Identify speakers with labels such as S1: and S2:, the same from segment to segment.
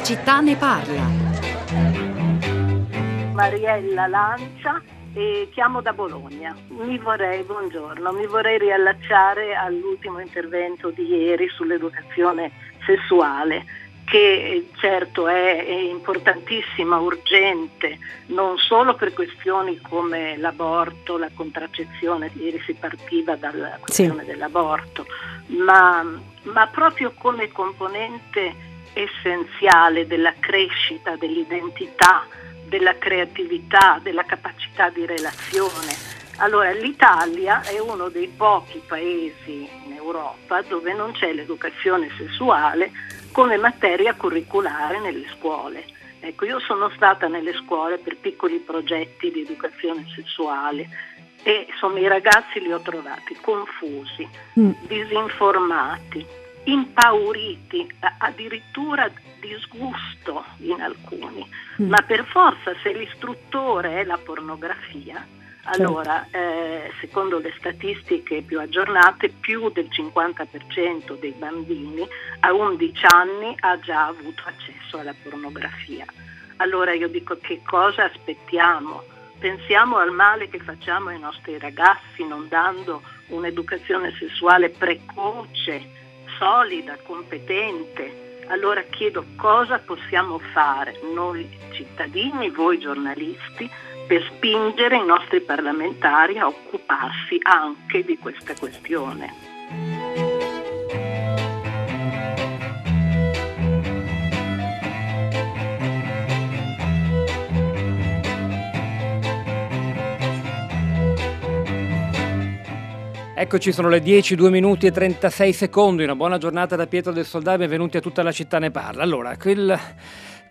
S1: la città ne parla.
S2: Mariella Lancia e chiamo da Bologna. Mi vorrei, buongiorno, mi vorrei riallacciare all'ultimo intervento di ieri sull'educazione sessuale che certo è, importantissima, urgente, non solo per questioni come l'aborto, la contraccezione, ieri si partiva dalla questione sì. dell'aborto, ma, ma proprio come componente essenziale della crescita, dell'identità, della creatività, della capacità di relazione. Allora, l'Italia è uno dei pochi paesi in Europa dove non c'è l'educazione sessuale come materia curriculare nelle scuole. Ecco, io sono stata nelle scuole per piccoli progetti di educazione sessuale e insomma i ragazzi li ho trovati confusi, mm. disinformati, impauriti, addirittura disgusto in alcuni. Mm. Ma per forza se l'istruttore è la pornografia, Certo. Allora, eh, secondo le statistiche più aggiornate, più del 50% dei bambini a 11 anni ha già avuto accesso alla pornografia. Allora io dico che cosa aspettiamo? Pensiamo al male che facciamo ai nostri ragazzi non dando un'educazione sessuale precoce, solida, competente. Allora chiedo cosa possiamo fare noi cittadini, voi giornalisti, per spingere i nostri parlamentari a occuparsi anche di questa questione.
S3: Eccoci, sono le 10, 2 minuti e 36 secondi. Una buona giornata da Pietro del Soldato, benvenuti a tutta la città ne parla. Allora, quel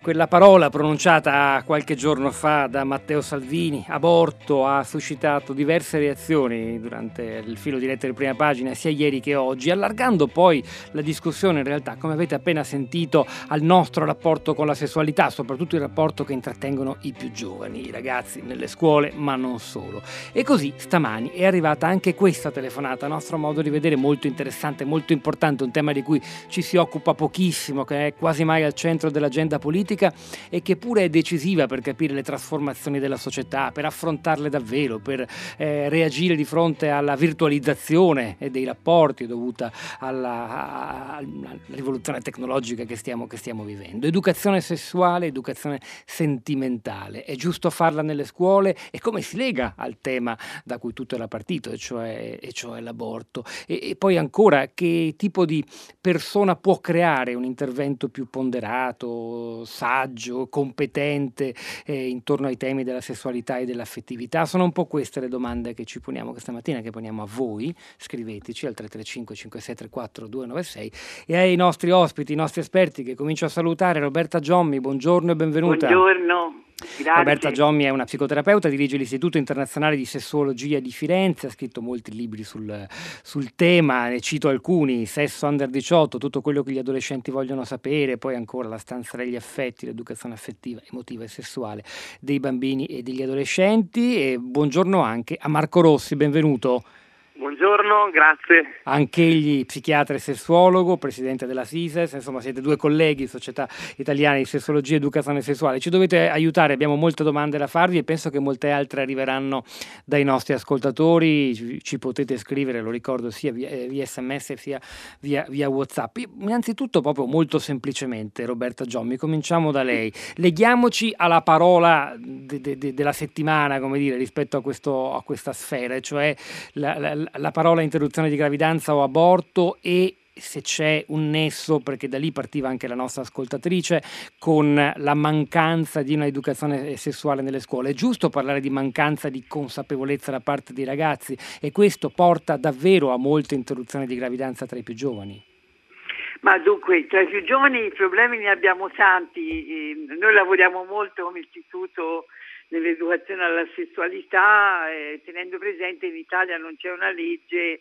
S3: quella parola pronunciata qualche giorno fa da Matteo Salvini, aborto, ha suscitato diverse reazioni durante il filo diretto di prima pagina, sia ieri che oggi, allargando poi la discussione in realtà, come avete appena sentito, al nostro rapporto con la sessualità, soprattutto il rapporto che intrattengono i più giovani, i ragazzi nelle scuole, ma non solo. E così stamani è arrivata anche questa telefonata, a nostro modo di vedere molto interessante, molto importante, un tema di cui ci si occupa pochissimo, che è quasi mai al centro dell'agenda politica politica e che pure è decisiva per capire le trasformazioni della società, per affrontarle davvero, per eh, reagire di fronte alla virtualizzazione dei rapporti dovuta alla, alla rivoluzione tecnologica che stiamo, che stiamo vivendo. Educazione sessuale, educazione sentimentale. È giusto farla nelle scuole e come si lega al tema da cui tutto era partito, e cioè, e cioè l'aborto. E, e poi ancora che tipo di persona può creare un intervento più ponderato, saggio, competente eh, intorno ai temi della sessualità e dell'affettività? Sono un po' queste le domande che ci poniamo questa mattina, che poniamo a voi. Scriveteci al 335 5634 296 e ai nostri ospiti, i nostri esperti che comincio a salutare. Roberta Giommi, buongiorno e benvenuta.
S4: Buongiorno. Grazie.
S3: Roberta Giommi è una psicoterapeuta, dirige l'Istituto Internazionale di Sessuologia di Firenze, ha scritto molti libri sul, sul, tema, ne cito alcuni, Sesso under 18, tutto quello che gli adolescenti vogliono sapere, poi ancora La stanza degli affetti, l'educazione affettiva, emotiva e sessuale dei bambini e degli adolescenti. E buongiorno anche a Marco Rossi, benvenuto.
S4: Buongiorno, grazie.
S3: Anche egli psichiatra e sessuologo, presidente della SISES, insomma siete due colleghi, Società Italiana di Sessologia e Educazione Sessuale. Ci dovete aiutare, abbiamo molte domande da farvi e penso che molte altre arriveranno dai nostri ascoltatori, ci potete scrivere, lo ricordo, sia via, eh, via sms sia via, via, Whatsapp. Innanzitutto proprio molto semplicemente, Roberta Giommi, cominciamo da lei. Leghiamoci alla parola de, de, de, della settimana, come dire, rispetto a, questo, a questa sfera, cioè la, la la parola interruzione di gravidanza o aborto e se c'è un nesso, perché da lì partiva anche la nostra ascoltatrice, con la mancanza di un'educazione sessuale nelle scuole. È giusto parlare di mancanza di consapevolezza da parte dei ragazzi e questo porta davvero a molte interruzioni di gravidanza tra i più giovani?
S4: Ma dunque, tra i più giovani i problemi ne abbiamo tanti. Noi lavoriamo molto come istituto nell'educazione alla sessualità, eh, tenendo presente in Italia non c'è una legge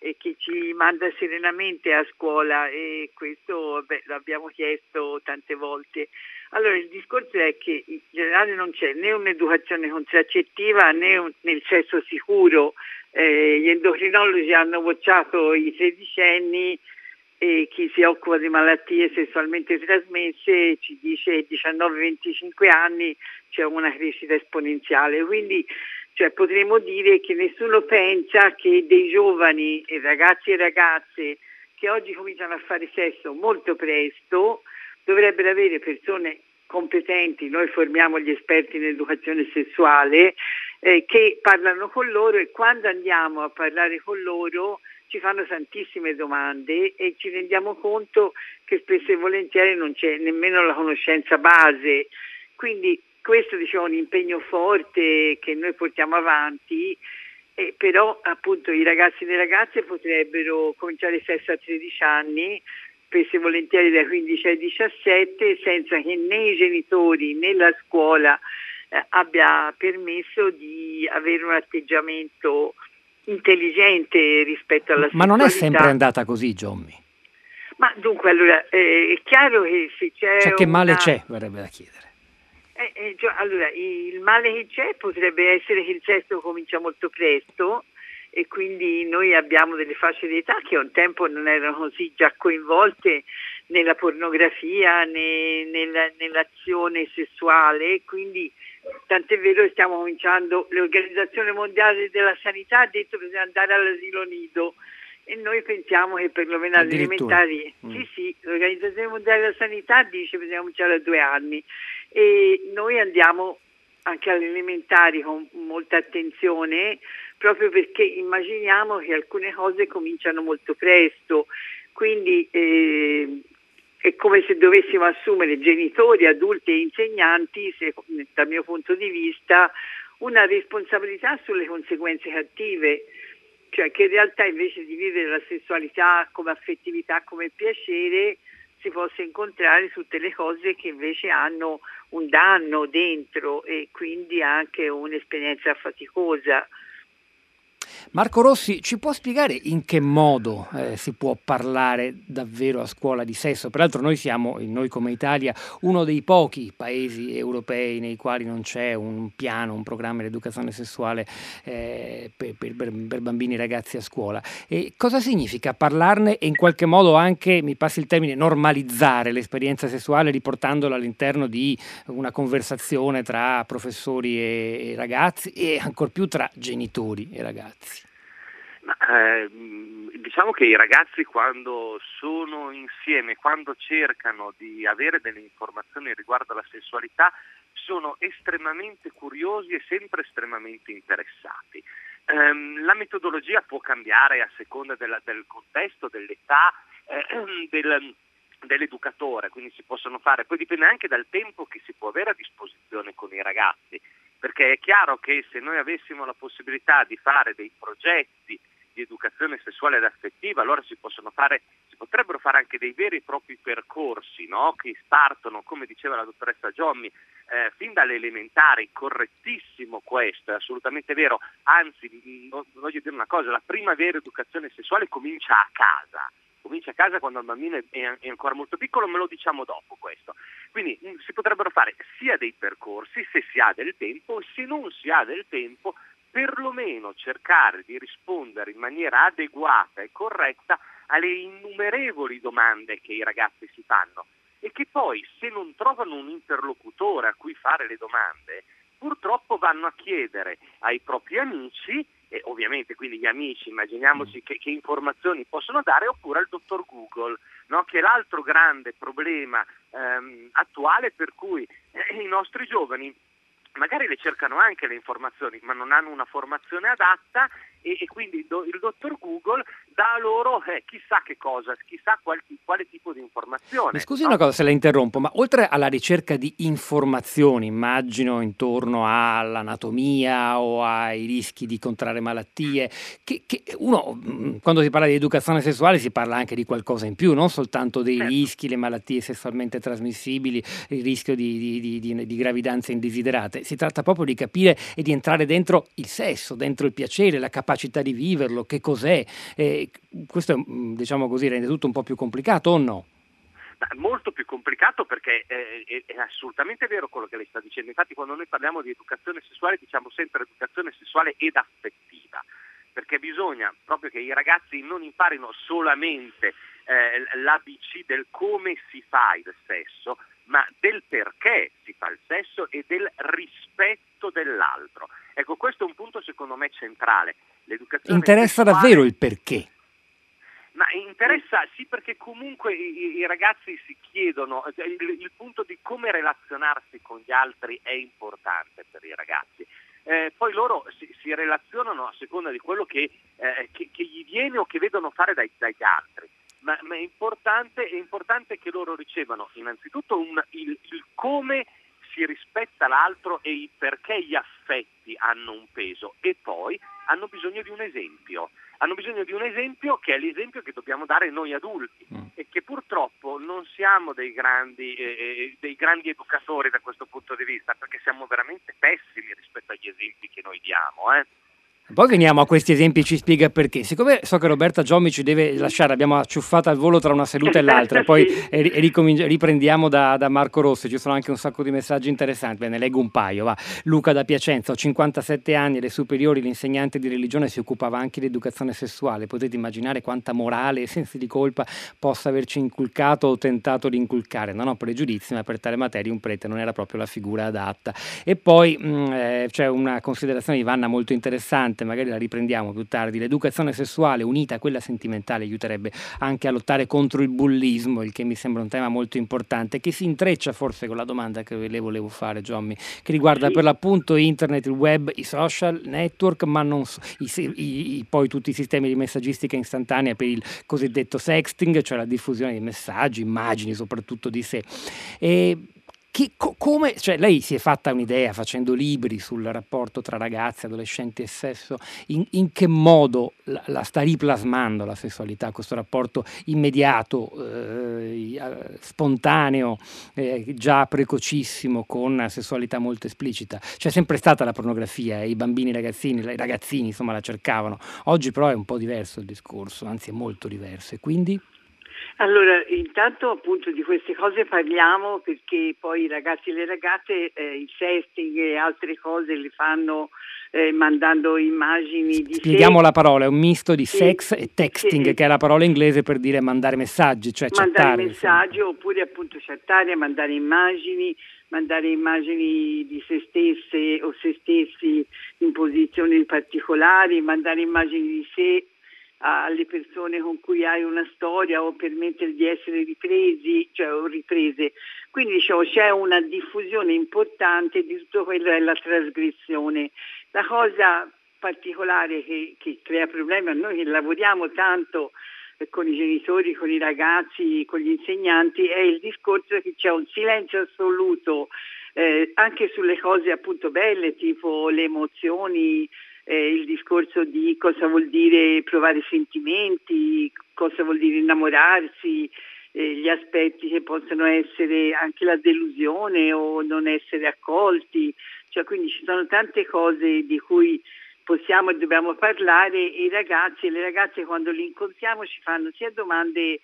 S4: eh, che ci manda serenamente a scuola e questo beh, l'abbiamo chiesto tante volte. Allora il discorso è che in generale non c'è né un'educazione contraccettiva né un, nel sesso sicuro. Eh, gli endocrinologi hanno bocciato i tredicenni e chi si occupa di malattie sessualmente trasmesse ci dice che 19-25 anni c'è una crescita esponenziale. Quindi cioè, potremmo dire che nessuno pensa che dei giovani ragazzi e ragazze che oggi cominciano a fare sesso molto presto dovrebbero avere persone competenti, noi formiamo gli esperti in educazione sessuale, eh, che parlano con loro e quando andiamo a parlare con loro ci fanno tantissime domande e ci rendiamo conto che spesso e volentieri non c'è nemmeno la conoscenza base. Quindi questo diciamo, è un impegno forte che noi portiamo avanti, eh, però appunto i ragazzi e le ragazze potrebbero cominciare sesso a 13 anni, spesso e volentieri da 15 ai 17, senza che né i genitori né la scuola eh, abbia permesso di avere un atteggiamento intelligente rispetto alla
S3: Ma non è sempre andata così, Giommi?
S4: Ma dunque, allora, eh, è chiaro che se c'è
S3: Cioè che male
S4: una...
S3: c'è, verrebbe da chiedere.
S4: Eh, eh, cioè, allora, il male che c'è potrebbe essere che il sesso comincia molto presto e quindi noi abbiamo delle fasce di età che un tempo non erano così già coinvolte nella pornografia, né, nella, nell'azione sessuale, quindi tant'è vero che stiamo cominciando, l'Organizzazione Mondiale della Sanità ha detto che bisogna andare all'asilo nido. E noi pensiamo che perlomeno alle elementari, mm. sì sì, l'Organizzazione Mondiale della Sanità dice che bisogna cominciare a due anni. E noi andiamo anche alle elementari con molta attenzione proprio perché immaginiamo che alcune cose cominciano molto presto, quindi eh, è come se dovessimo assumere genitori, adulti e insegnanti, se, dal mio punto di vista, una responsabilità sulle conseguenze cattive, cioè che in realtà invece di vivere la sessualità come affettività, come piacere, si possa incontrare tutte le cose che invece hanno un danno dentro e quindi anche un'esperienza faticosa.
S3: Marco Rossi, ci può spiegare in che modo eh, si può parlare davvero a scuola di sesso? Peraltro noi siamo, noi come Italia, uno dei pochi paesi europei nei quali non c'è un piano, un programma di educazione sessuale eh, per, per, per, bambini e ragazzi a scuola. E cosa significa parlarne e in qualche modo anche, mi passi il termine, normalizzare l'esperienza sessuale riportandola all'interno di una conversazione tra professori e, ragazzi e ancor più tra genitori e ragazzi?
S1: Ma, eh, diciamo che i ragazzi quando sono insieme, quando cercano di avere delle informazioni riguardo alla sessualità, sono estremamente curiosi e sempre estremamente interessati. Um, la metodologia può cambiare a seconda della, del contesto, dell'età, eh, del, dell'educatore, quindi si possono fare, poi dipende anche dal tempo che si può avere a disposizione con i ragazzi, perché è chiaro che se noi avessimo la possibilità di fare dei progetti di educazione sessuale ed affettiva, allora si, fare, si potrebbero fare anche dei veri e propri percorsi no? che partono, come diceva la dottoressa Giommi, eh, fin dalle elementari, correttissimo questo, è assolutamente vero, anzi voglio dire una cosa, la prima vera educazione sessuale comincia a casa, comincia a casa quando il bambino è, ancora molto piccolo, me lo diciamo dopo questo. Quindi mm, si potrebbero fare sia dei percorsi se si ha del tempo, se non si ha del tempo perlomeno cercare di rispondere in maniera adeguata e corretta alle innumerevoli domande che i ragazzi si fanno e che poi se non trovano un interlocutore a cui fare le domande, purtroppo vanno a chiedere ai propri amici, e ovviamente quindi gli amici immaginiamoci che, che informazioni possono dare, oppure al dottor Google, no? che è l'altro grande problema ehm, attuale per cui eh, i nostri giovani magari le cercano anche le informazioni, ma non hanno una formazione adatta e, e quindi il, do, il, dottor Google dà loro eh, chissà che cosa, chissà qual, quale tipo di informazione.
S3: Mi scusi no? una cosa se la interrompo, ma oltre alla ricerca di informazioni, immagino intorno all'anatomia o ai rischi di contrarre malattie, che, che uno mm, quando si parla di educazione sessuale si parla anche di qualcosa in più, non soltanto dei certo. rischi, le malattie sessualmente trasmissibili, il rischio di, di, di, di gravidanze indesiderate, si tratta proprio di capire e di entrare dentro il sesso, dentro il piacere, la capacità capacità di viverlo, che cos'è. Eh, questo mm, diciamo così, rende tutto un po' più complicato o no?
S1: molto più complicato perché eh, è, assolutamente vero quello che lei sta dicendo. Infatti quando noi parliamo di educazione sessuale diciamo sempre educazione sessuale ed affettiva, perché bisogna proprio che i ragazzi non imparino solamente eh, l'ABC del come si fa il sesso, ma del perché si fa il sesso e del rispetto dell'altro. Ecco, questo è un punto secondo me centrale.
S3: L'educazione Interessa sessuale... davvero il perché?
S1: Ma interessa sì perché comunque i, i ragazzi si chiedono, cioè il, il, punto di come relazionarsi con gli altri è importante per i ragazzi. Eh, poi loro si, si, relazionano a seconda di quello che, eh, che, che, gli viene o che vedono fare dai, dagli altri. Ma, ma è, importante, è, importante, che loro ricevano innanzitutto un, il, il come si rispetta l'altro e il perché gli affetti hanno un peso e poi hanno bisogno di un esempio hanno bisogno di un esempio che è l'esempio che dobbiamo dare noi adulti mm. e che purtroppo non siamo dei grandi, eh, eh, dei grandi, educatori da questo punto di vista perché siamo veramente pessimi rispetto agli esempi che noi diamo. Eh.
S3: Poi veniamo a questi esempi e ci spiega perché. Siccome so che Roberta Giommi ci deve lasciare, abbiamo acciuffato al volo tra una seduta e l'altra, poi riprendiamo da, da, Marco Rossi, ci sono anche un sacco di messaggi interessanti, Beh, ne leggo un paio. Va. Luca da Piacenza, ho 57 anni, alle superiori l'insegnante di religione si occupava anche di educazione sessuale, potete immaginare quanta morale e sensi di colpa possa averci inculcato o tentato di inculcare. Non ho pregiudizi, ma per tale materia un prete non era proprio la figura adatta. E poi mh, mm, eh, c'è una considerazione di Vanna molto interessante importante, magari la riprendiamo più tardi, l'educazione sessuale unita a quella sentimentale aiuterebbe anche a lottare contro il bullismo, il che mi sembra un tema molto importante, che si intreccia forse con la domanda che le volevo fare, Giommi, che riguarda per l'appunto internet, il web, i social network, ma non so, i, i, poi tutti i sistemi di messaggistica istantanea per il cosiddetto sexting, cioè la diffusione di messaggi, immagini soprattutto di sé. E che, co- come, cioè lei si è fatta un'idea facendo libri sul rapporto tra ragazzi, adolescenti e sesso, in, in che modo la, la, sta riplasmando la sessualità, questo rapporto immediato, eh, spontaneo, eh, già precocissimo, con sessualità molto esplicita. C'è sempre stata la pornografia e i bambini, i ragazzini, i ragazzini insomma la cercavano. Oggi però è un po' diverso il discorso, anzi è molto diverso e quindi...
S4: Allora, intanto appunto di queste cose parliamo perché poi i ragazzi e le ragazze eh, il sexting e altre cose le fanno eh, mandando immagini di
S3: Spieghiamo sé. la parola, è un misto di sì, sex e texting, sì. che è la parola inglese per dire mandare messaggi, cioè
S4: mandare
S3: chattare.
S4: messaggi insomma. oppure appunto chattare, mandare immagini, mandare immagini di se stesse o se stessi in posizioni particolari, mandare immagini di sé alle persone con cui hai una storia o permettere di essere ripresi, cioè o riprese. Quindi diciamo, c'è una diffusione importante di tutto quello che è la trasgressione. La cosa particolare che, che crea problemi a noi che lavoriamo tanto con i genitori, con i ragazzi, con gli insegnanti, è il discorso che c'è un silenzio assoluto eh, anche sulle cose appunto belle, tipo le emozioni, eh, il discorso di cosa vuol dire provare sentimenti, cosa vuol dire innamorarsi, eh, gli aspetti che possono essere anche la delusione o non essere accolti, cioè quindi ci sono tante cose di cui possiamo e dobbiamo parlare e i ragazzi e le ragazze quando li incontriamo ci fanno sia domande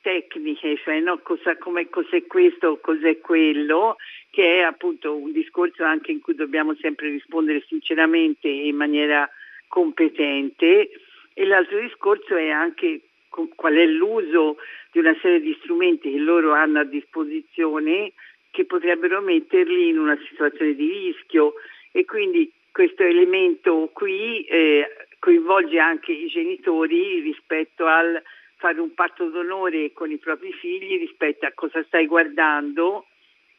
S4: tecniche, cioè no, cosa, cos'è questo o cos'è quello, che è appunto un discorso anche in cui dobbiamo sempre rispondere sinceramente e in maniera competente. E l'altro discorso è anche qual è l'uso di una serie di strumenti che loro hanno a disposizione che potrebbero metterli in una situazione di rischio. E quindi questo elemento qui eh, coinvolge anche i genitori rispetto al fare un patto d'onore con i propri figli rispetto a cosa stai guardando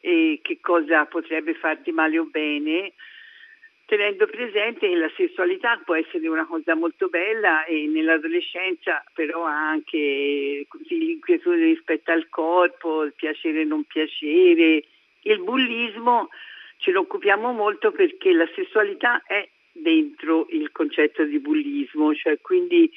S4: e che cosa potrebbe farti male o bene, tenendo presente che la sessualità può essere una cosa molto bella e nell'adolescenza però ha anche l'inquietudine rispetto al corpo, il piacere e non piacere, il bullismo ce ne occupiamo molto perché la sessualità è dentro il concetto di bullismo, cioè quindi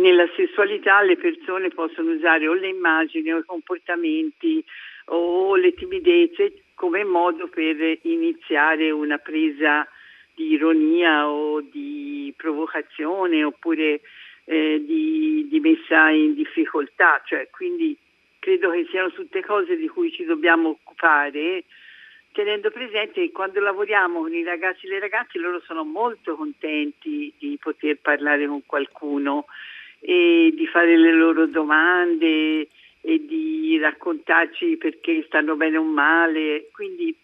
S4: nella sessualità le persone possono usare o le immagini o i comportamenti o le timidezze come modo per iniziare una presa di ironia o di provocazione oppure eh, di, di, messa in difficoltà. Cioè, quindi credo che siano tutte cose di cui ci dobbiamo occupare tenendo presente che quando lavoriamo con i ragazzi e le ragazze loro sono molto contenti di poter parlare con qualcuno e di fare le loro domande e di raccontarci perché stanno bene o male. Quindi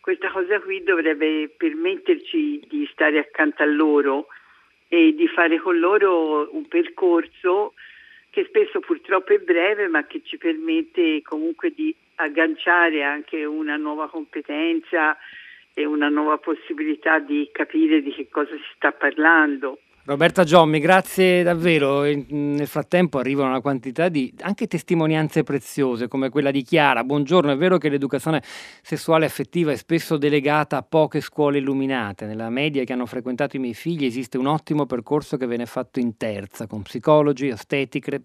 S4: questa cosa qui dovrebbe permetterci di stare accanto a loro e di fare con loro un percorso che spesso purtroppo è breve ma che ci permette comunque di agganciare anche una nuova competenza e una nuova possibilità di capire di che cosa si sta parlando.
S3: Roberta Giommi, grazie davvero. Nel frattempo arrivano una quantità di anche testimonianze preziose come quella di Chiara. Buongiorno, è vero che l'educazione sessuale affettiva è spesso delegata a poche scuole illuminate. Nella media che hanno frequentato i miei figli esiste un ottimo percorso che viene fatto in terza, con psicologi, ostetriche,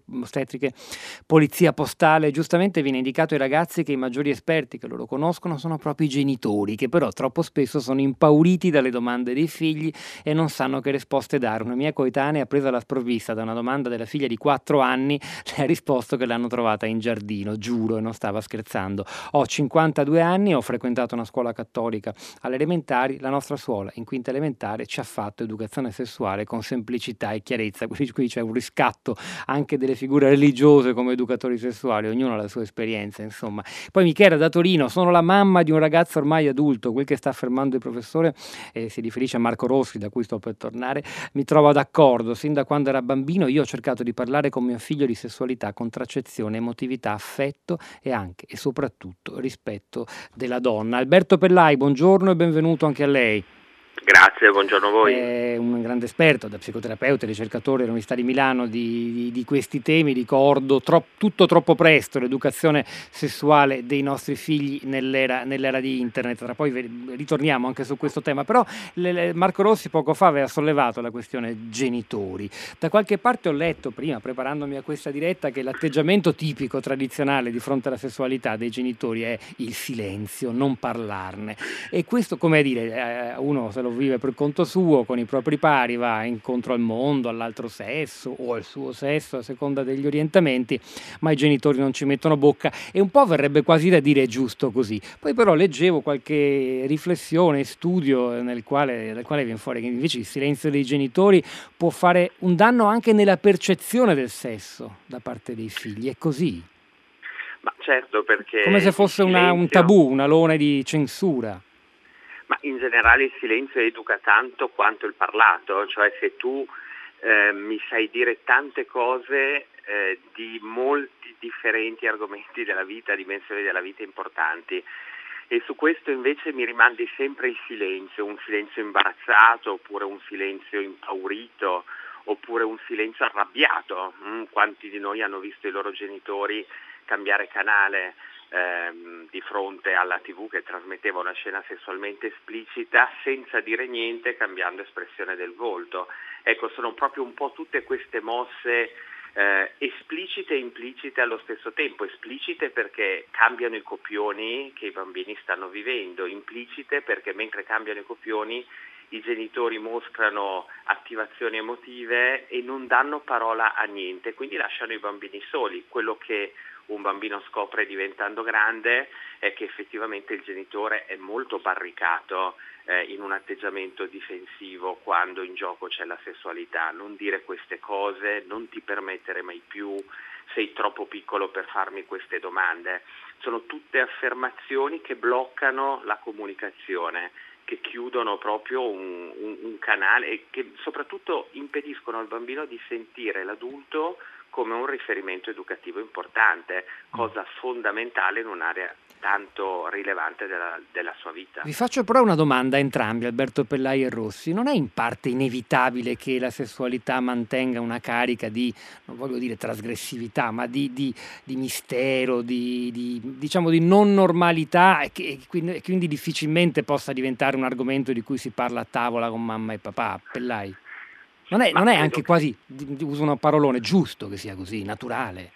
S3: polizia postale. Giustamente viene indicato ai ragazzi che i maggiori esperti che loro conoscono sono proprio i genitori, che però troppo spesso sono impauriti dalle domande dei figli e non sanno che risposte dare una mia coetanea presa alla sprovvista da una domanda della figlia di 4 anni, le ha risposto che l'hanno trovata in giardino, giuro, e non stava scherzando. Ho 52 anni, ho frequentato una scuola cattolica alle elementari, la nostra scuola in quinta elementare ci ha fatto educazione sessuale con semplicità e chiarezza, qui c'è un riscatto anche delle figure religiose come educatori sessuali, ognuno ha la sua esperienza, insomma. Poi Michela da Torino, sono la mamma di un ragazzo ormai adulto, quel che sta affermando il professore eh, si riferisce a Marco Rossi, da cui sto per tornare, mi trovo trovo d'accordo. Sin da quando era bambino io ho cercato di parlare con mio figlio di sessualità, contraccezione, emotività, affetto e anche e soprattutto rispetto della donna. Alberto Pellai, buongiorno e benvenuto anche a lei.
S5: Grazie, buongiorno a voi.
S3: È un grande esperto, da psicoterapeuta e ricercatore all'Università di Milano di, di, di questi temi, ricordo tro, tutto troppo presto l'educazione sessuale dei nostri figli nell'era, nell'era, di internet, tra poi ritorniamo anche su questo tema, però le, le, Marco Rossi poco fa aveva sollevato la questione genitori. Da qualche parte ho letto prima, preparandomi a questa diretta, che l'atteggiamento tipico, tradizionale di fronte alla sessualità dei genitori è il silenzio, non parlarne. E questo, come dire, eh, uno se lo vive per conto suo, con i propri pari, va incontro al mondo, all'altro sesso o al suo sesso a seconda degli orientamenti, ma i genitori non ci mettono bocca e un po' verrebbe quasi da dire giusto così. Poi però leggevo qualche riflessione, studio nel quale, nel quale viene fuori che invece il silenzio dei genitori può fare un danno anche nella percezione del sesso da parte dei figli, è così.
S5: Ma certo perché...
S3: Come se fosse una, un tabù, un alone di censura.
S5: Ma in generale il silenzio educa tanto quanto il parlato, cioè se tu eh, mi sai dire tante cose eh, di molti differenti argomenti della vita, dimensioni della vita importanti. E su questo invece mi rimandi sempre il silenzio, un silenzio imbarazzato oppure un silenzio impaurito oppure un silenzio arrabbiato. Mm, quanti di noi hanno visto i loro genitori cambiare canale ehm, di fronte alla tv che trasmetteva una scena sessualmente esplicita senza dire niente cambiando espressione del volto. Ecco, sono proprio un po' tutte queste mosse eh, esplicite e implicite allo stesso tempo, esplicite perché cambiano i copioni che i bambini stanno vivendo, implicite perché mentre cambiano i copioni i genitori mostrano attivazioni emotive e non danno parola a niente, quindi lasciano i bambini soli. Quello che un bambino scopre diventando grande è che effettivamente il genitore è molto barricato eh, in un atteggiamento difensivo quando in gioco c'è la sessualità. Non dire queste cose, non ti permettere mai più, sei troppo piccolo per farmi queste domande. Sono tutte affermazioni che bloccano la comunicazione che chiudono proprio un, un, un canale e che soprattutto impediscono al bambino di sentire l'adulto come un riferimento educativo importante, cosa fondamentale in un'area tanto rilevante della, della, sua vita.
S3: Vi faccio però una domanda a entrambi, Alberto Pellai e Rossi. Non è in parte inevitabile che la sessualità mantenga una carica di, non voglio dire trasgressività, ma di, di, di mistero, di, diciamo di non normalità e, che, e quindi, e quindi difficilmente possa diventare un argomento di cui si parla a tavola con mamma e papà? Pellai? Non è, non è anche che... quasi, uso una parolone, giusto che sia così, naturale?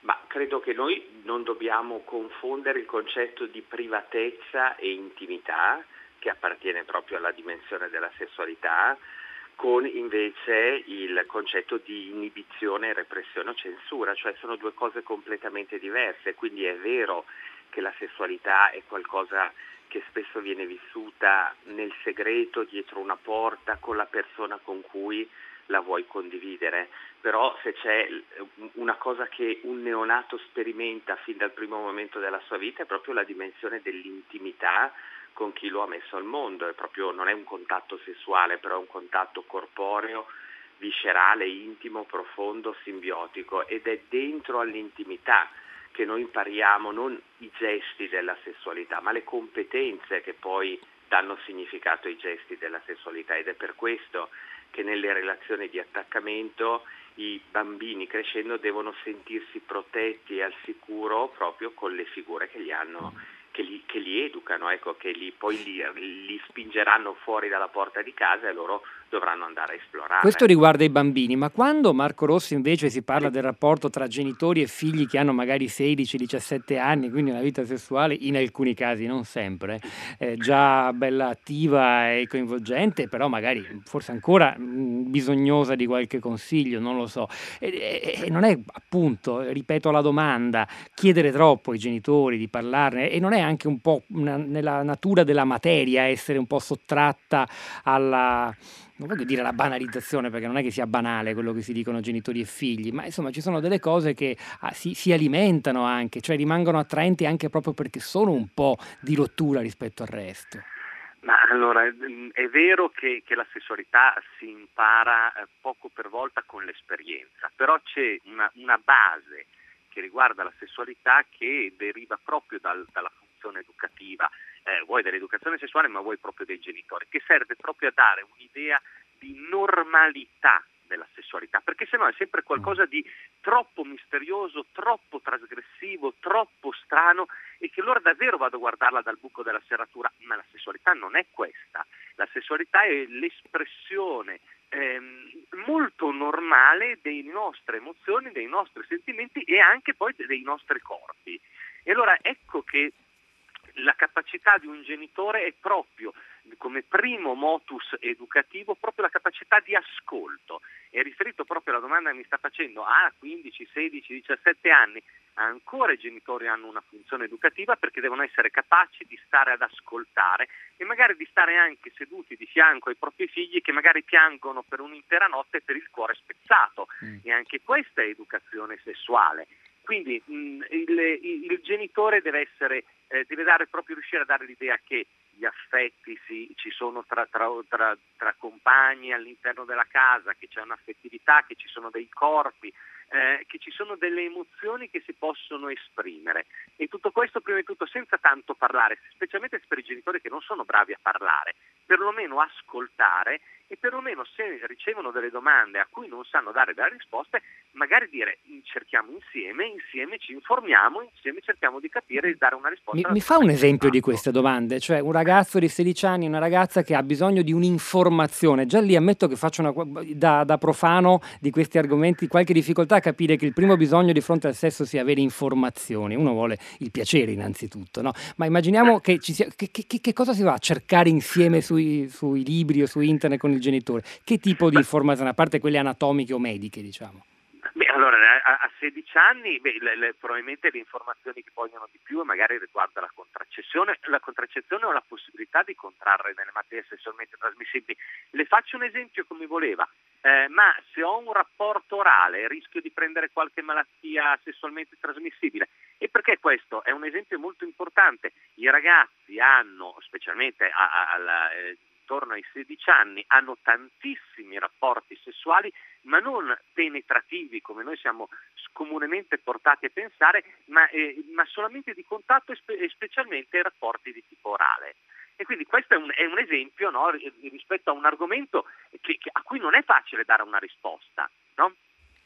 S5: Ma credo che noi non dobbiamo confondere il concetto di privatezza e intimità, che appartiene proprio alla dimensione della sessualità, con invece il concetto di inibizione, repressione o censura, cioè sono due cose completamente diverse, quindi è vero che la sessualità è qualcosa che spesso viene vissuta nel segreto, dietro una porta, con la persona con cui la vuoi condividere, però se c'è una cosa che un neonato sperimenta fin dal primo momento della sua vita è proprio la dimensione dell'intimità con chi lo ha messo al mondo, è proprio, non è un contatto sessuale, però è un contatto corporeo, viscerale, intimo, profondo, simbiotico. Ed è dentro all'intimità che noi impariamo non i gesti della sessualità, ma le competenze che poi danno significato ai gesti della sessualità. Ed è per questo che nelle relazioni di attaccamento i bambini crescendo devono sentirsi protetti e al sicuro proprio con le figure che, hanno, che, li, che li, educano, ecco, che li, poi li, li spingeranno fuori dalla porta di casa e loro dovranno andare a esplorare.
S3: Questo riguarda i bambini, ma quando Marco Rossi invece si parla del rapporto tra genitori e figli che hanno magari 16-17 anni, quindi una vita sessuale in alcuni casi, non sempre, eh, già bella attiva e coinvolgente, però magari forse ancora mh, bisognosa di qualche consiglio, non lo so. E, e, non è appunto, ripeto la domanda, chiedere troppo ai genitori di parlarne e non è anche un po' nella natura della materia essere un po' sottratta alla non voglio dire la banalizzazione perché non è che sia banale quello che si dicono genitori e figli, ma insomma ci sono delle cose che ah, si, si, alimentano anche, cioè rimangono attraenti anche proprio perché sono un po' di rottura rispetto al resto.
S1: Ma allora è vero che, che la sessualità si impara eh, poco per volta con l'esperienza, però c'è una, una base che riguarda la sessualità che deriva proprio dal, dalla funzione educativa eh, vuoi dell'educazione sessuale ma vuoi proprio dei genitori, che serve proprio a dare un'idea di normalità della sessualità, perché se no è sempre qualcosa di troppo misterioso, troppo trasgressivo, troppo strano e che allora davvero vado a guardarla dal buco della serratura, ma la sessualità non è questa, la sessualità è l'espressione ehm, molto normale delle nostre emozioni, dei nostri sentimenti e anche poi dei nostri corpi. E allora ecco che la capacità di un genitore è proprio come primo motus educativo proprio la capacità di ascolto. È riferito proprio alla domanda che mi sta facendo, a 15, 16, 17 anni, ancora i genitori hanno una funzione educativa perché devono essere capaci di stare ad ascoltare e magari di stare anche seduti di fianco ai propri figli che magari piangono per un'intera notte per il cuore spezzato. Mm. E anche questa è educazione sessuale. Quindi mh, mm, il, il, genitore deve, essere, eh, deve dare, proprio riuscire a dare l'idea che gli affetti sì, ci sono tra, tra, tra, tra, compagni all'interno della casa, che c'è un'affettività, che ci sono dei corpi, eh, che ci sono delle emozioni che si possono esprimere. E tutto questo prima di tutto senza tanto parlare, specialmente per i genitori che non sono bravi a parlare, perlomeno ascoltare e perlomeno se ricevono delle domande a cui non sanno dare delle risposte, magari dire cerchiamo insieme, insieme ci informiamo, insieme cerchiamo di capire e dare una risposta.
S3: Mi, mi fa un esempio di queste domande, cioè un ragazzo di 16 anni, una ragazza che ha bisogno di un'informazione, già lì ammetto che faccio una, da, da profano di questi argomenti qualche difficoltà a capire che il primo bisogno di fronte al sesso sia avere informazioni, uno vuole il piacere innanzitutto, no? ma immaginiamo che, ci sia, che, che, che cosa si va a cercare insieme sui, sui libri o su internet con il genitore? Che tipo di informazioni, a parte quelle anatomiche o mediche, diciamo?
S1: Beh, allora, a, a 16 anni beh, le, le, probabilmente le informazioni che vogliono di più magari riguarda la contraccezione, la contraccezione o la possibilità di contrarre delle malattie sessualmente trasmissibili. Le faccio un esempio come voleva, eh, ma se ho un rapporto orale rischio di prendere qualche malattia sessualmente trasmissibile. E perché questo è un esempio molto importante? I ragazzi hanno, specialmente alla... Eh, intorno ai 16 anni hanno tantissimi rapporti sessuali, ma non penetrativi come noi siamo comunemente portati a pensare, ma, eh, ma solamente di contatto e, spe- e, specialmente rapporti di tipo orale. E quindi questo è un, è un esempio no, rispetto a un argomento che, che, a cui non è facile dare una risposta. No?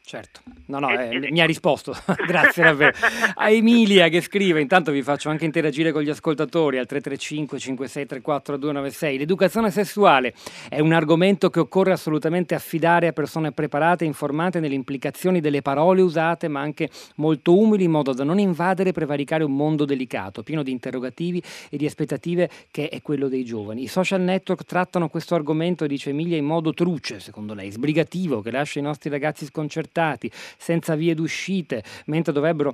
S3: Certo, no, no, eh, mi ha risposto, grazie davvero. A Emilia che scrive, intanto vi faccio anche interagire con gli ascoltatori al 335 5634 296. L'educazione sessuale è un argomento che occorre assolutamente affidare a persone preparate e informate nelle implicazioni delle parole usate, ma anche molto umili in modo da non invadere e prevaricare un mondo delicato, pieno di interrogativi e di aspettative che è quello dei giovani. I social network trattano questo argomento, dice Emilia, in modo truce, secondo lei, sbrigativo, che lascia i nostri ragazzi sconcertati, senza vie d'uscite, mentre dovrebbero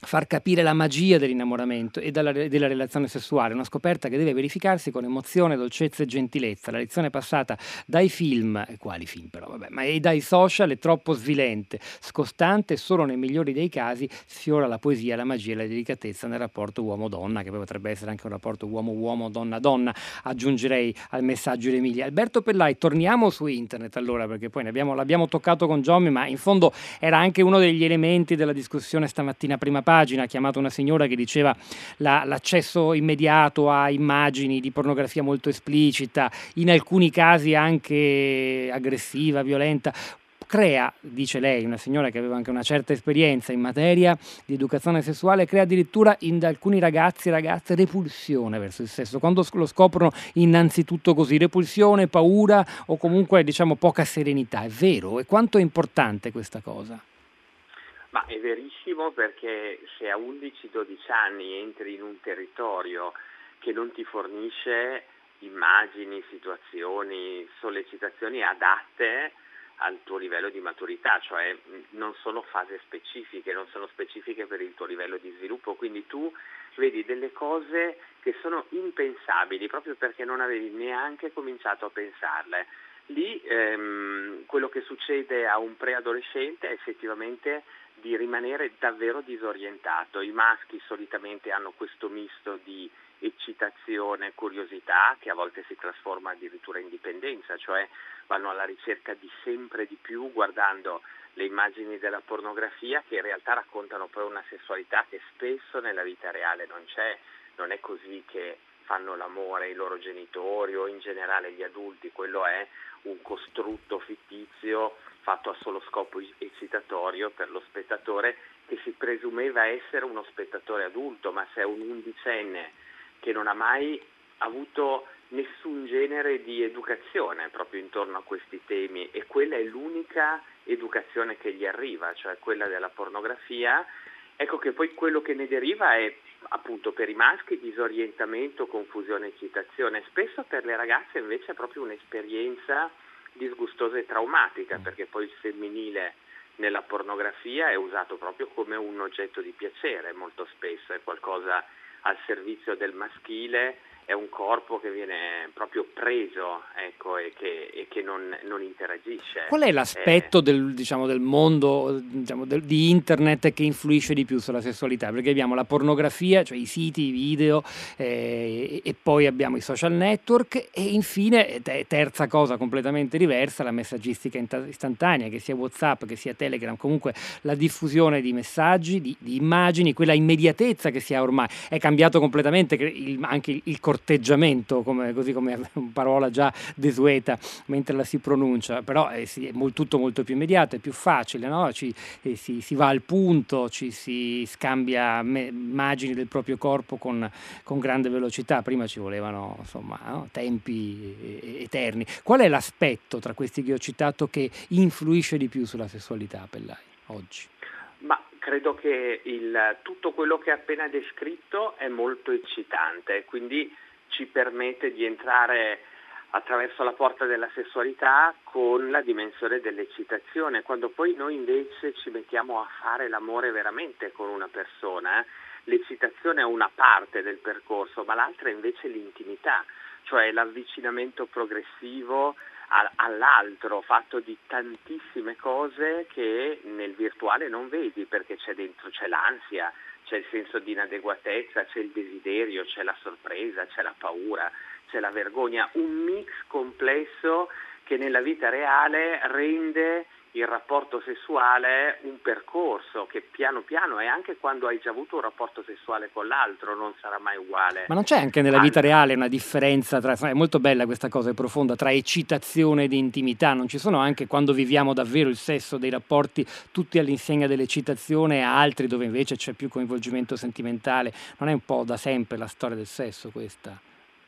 S3: far capire la magia dell'innamoramento e della, della, relazione sessuale, una scoperta che deve verificarsi con emozione, dolcezza e gentilezza. La lezione passata dai film, e quali film però, vabbè, ma e dai social è troppo svilente, scostante solo nei migliori dei casi sfiora la poesia, la magia e la delicatezza nel rapporto uomo-donna, che poi potrebbe essere anche un rapporto uomo-uomo, donna-donna, aggiungerei al messaggio di Emilia. Alberto Pellai, torniamo su internet allora, perché poi abbiamo, l'abbiamo toccato con Giommi, ma in fondo era anche uno degli elementi della discussione stamattina prima pagina, ha chiamato una signora che diceva la, l'accesso immediato a immagini di pornografia molto esplicita, in alcuni casi anche aggressiva, violenta, crea, dice lei, una signora che aveva anche una certa esperienza in materia di educazione sessuale, crea addirittura in alcuni ragazzi e ragazze repulsione verso il sesso, quando lo scoprono innanzitutto così, repulsione, paura o comunque diciamo poca serenità. È vero? E quanto è importante questa cosa?
S5: Ma è verissimo perché se a 11-12 anni entri in un territorio che non ti fornisce immagini, situazioni, sollecitazioni adatte al tuo livello di maturità, cioè non sono fasi specifiche, non sono specifiche per il tuo livello di sviluppo, quindi tu vedi delle cose che sono impensabili proprio perché non avevi neanche cominciato a pensarle. Lì ehm, quello che succede a un preadolescente è effettivamente di rimanere davvero disorientato. I maschi solitamente hanno questo misto di eccitazione, curiosità che a volte si trasforma addirittura in dipendenza, cioè vanno alla ricerca di sempre di più guardando le immagini della pornografia che in realtà raccontano poi una sessualità che spesso nella vita reale non c'è, non è così che fanno l'amore i loro genitori o in generale gli adulti, quello è un costrutto fittizio fatto a solo scopo eccitatorio per lo spettatore che si presumeva essere uno spettatore adulto, ma se è un undicenne che non ha mai avuto nessun genere di educazione proprio intorno a questi temi e quella è l'unica educazione che gli arriva, cioè quella della pornografia, ecco che poi quello che ne deriva è appunto per i maschi disorientamento, confusione, eccitazione, spesso per le ragazze invece è proprio un'esperienza disgustosa e traumatica mm. perché poi il femminile nella pornografia è usato proprio come un oggetto di piacere molto spesso, è qualcosa al servizio del maschile è un corpo che viene proprio preso ecco, e che, e che non, non, interagisce.
S3: Qual è l'aspetto eh, del, diciamo, del, mondo diciamo, del, di internet che influisce di più sulla sessualità? Perché abbiamo la pornografia, cioè i siti, i video, eh, e poi abbiamo i social network e infine, terza cosa completamente diversa, la messaggistica istantanea, che sia Whatsapp, che sia Telegram, comunque la diffusione di messaggi, di, di immagini, quella immediatezza che si ha ormai. È cambiato completamente anche il, il corteggiamento, come, così come parola già desueta mentre la si pronuncia, però è, sì, è molto, tutto molto più immediato, è più facile, no? ci, eh, si, si, va al punto, ci si scambia me, immagini del proprio corpo con, con, grande velocità, prima ci volevano insomma, no? tempi eterni. Qual è l'aspetto tra questi che ho citato che influisce di più sulla sessualità, Pellai, oggi?
S5: credo che il, tutto quello che ha appena descritto è molto eccitante, quindi ci permette di entrare attraverso la porta della sessualità con la dimensione dell'eccitazione, quando poi noi invece ci mettiamo a fare l'amore veramente con una persona, eh, l'eccitazione è una parte del percorso, ma l'altra è invece l'intimità, cioè l'avvicinamento progressivo all'altro, fatto di tantissime cose che nel virtuale non vedi perché c'è dentro, c'è l'ansia, c'è il senso di inadeguatezza, c'è il desiderio, c'è la sorpresa, c'è la paura, c'è la vergogna, un mix complesso che nella vita reale rende il rapporto sessuale un percorso che piano piano e anche quando hai già avuto un rapporto sessuale con l'altro non sarà mai uguale.
S3: Ma non c'è anche nella vita reale una differenza tra, è molto bella questa cosa, è profonda, tra eccitazione ed intimità, non ci sono anche quando viviamo davvero il sesso, dei rapporti tutti all'insegna dell'eccitazione e altri dove invece c'è più coinvolgimento sentimentale, non è un po' da sempre la storia del sesso questa?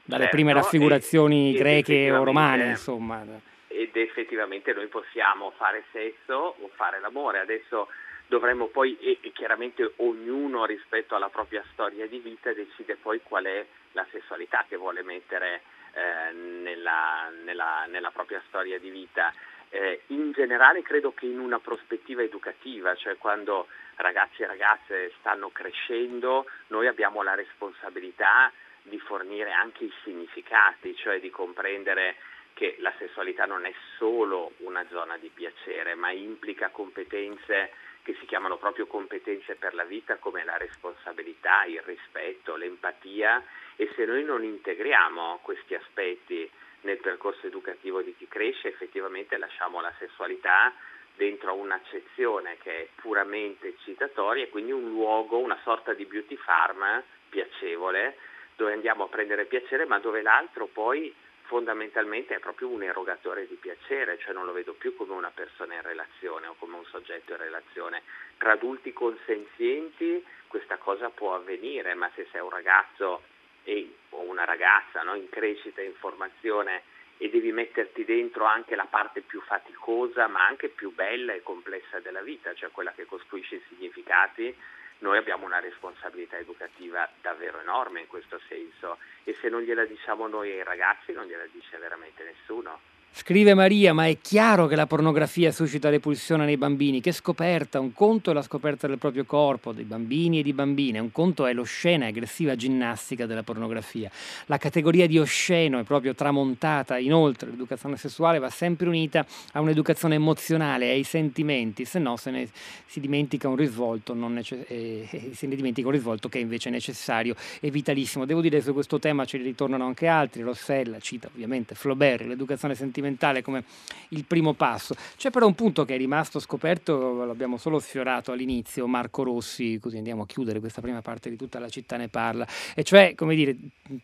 S3: Dalle certo, prime raffigurazioni e, greche o romane, insomma
S5: ed effettivamente noi possiamo fare sesso o fare l'amore. Adesso dovremmo poi, e, chiaramente ognuno rispetto alla propria storia di vita decide poi qual è la sessualità che vuole mettere eh, nella, nella, nella, propria storia di vita. eh, in generale credo che in una prospettiva educativa, cioè quando ragazzi e ragazze stanno crescendo, noi abbiamo la responsabilità di fornire anche i significati, cioè di comprendere che la sessualità non è solo una zona di piacere, ma implica competenze che si chiamano proprio competenze per la vita come la responsabilità, il rispetto, l'empatia. E se noi non integriamo questi aspetti nel percorso educativo di chi cresce effettivamente lasciamo la sessualità dentro un'accezione che è puramente eccitatoria e quindi un luogo, una sorta di beauty farm piacevole dove andiamo a prendere piacere ma dove l'altro poi fondamentalmente è proprio un erogatore di piacere, cioè non lo vedo più come una persona in relazione o come un soggetto in relazione. Tra adulti consenzienti questa cosa può avvenire, ma se sei un ragazzo e, o una ragazza no, in crescita, in formazione e devi metterti dentro anche la parte più faticosa ma anche più bella e complessa della vita, cioè quella che costruisce i significati, noi abbiamo una responsabilità educativa davvero enorme in questo senso e se non gliela diciamo noi ai ragazzi non gliela dice veramente nessuno.
S3: Scrive Maria, ma è chiaro che la pornografia suscita repulsione nei bambini. Che scoperta? Un conto è la scoperta del proprio corpo, dei bambini e di bambine, un conto è l'oscena e aggressiva ginnastica della pornografia. La categoria di osceno è proprio tramontata. Inoltre, l'educazione sessuale va sempre unita a un'educazione emozionale, ai sentimenti, se no se ne si dimentica un risvolto, nece- eh, eh, ne dimentica un risvolto che è invece necessario e vitalissimo. Devo dire che su questo tema ci ritornano anche altri. Rossella cita ovviamente Flaubert, l'educazione sentimentale sentimentale come il primo passo. C'è però un punto che è rimasto scoperto, l'abbiamo solo sfiorato all'inizio, Marco Rossi, così andiamo a chiudere questa prima parte di tutta la città ne parla, e cioè, come dire,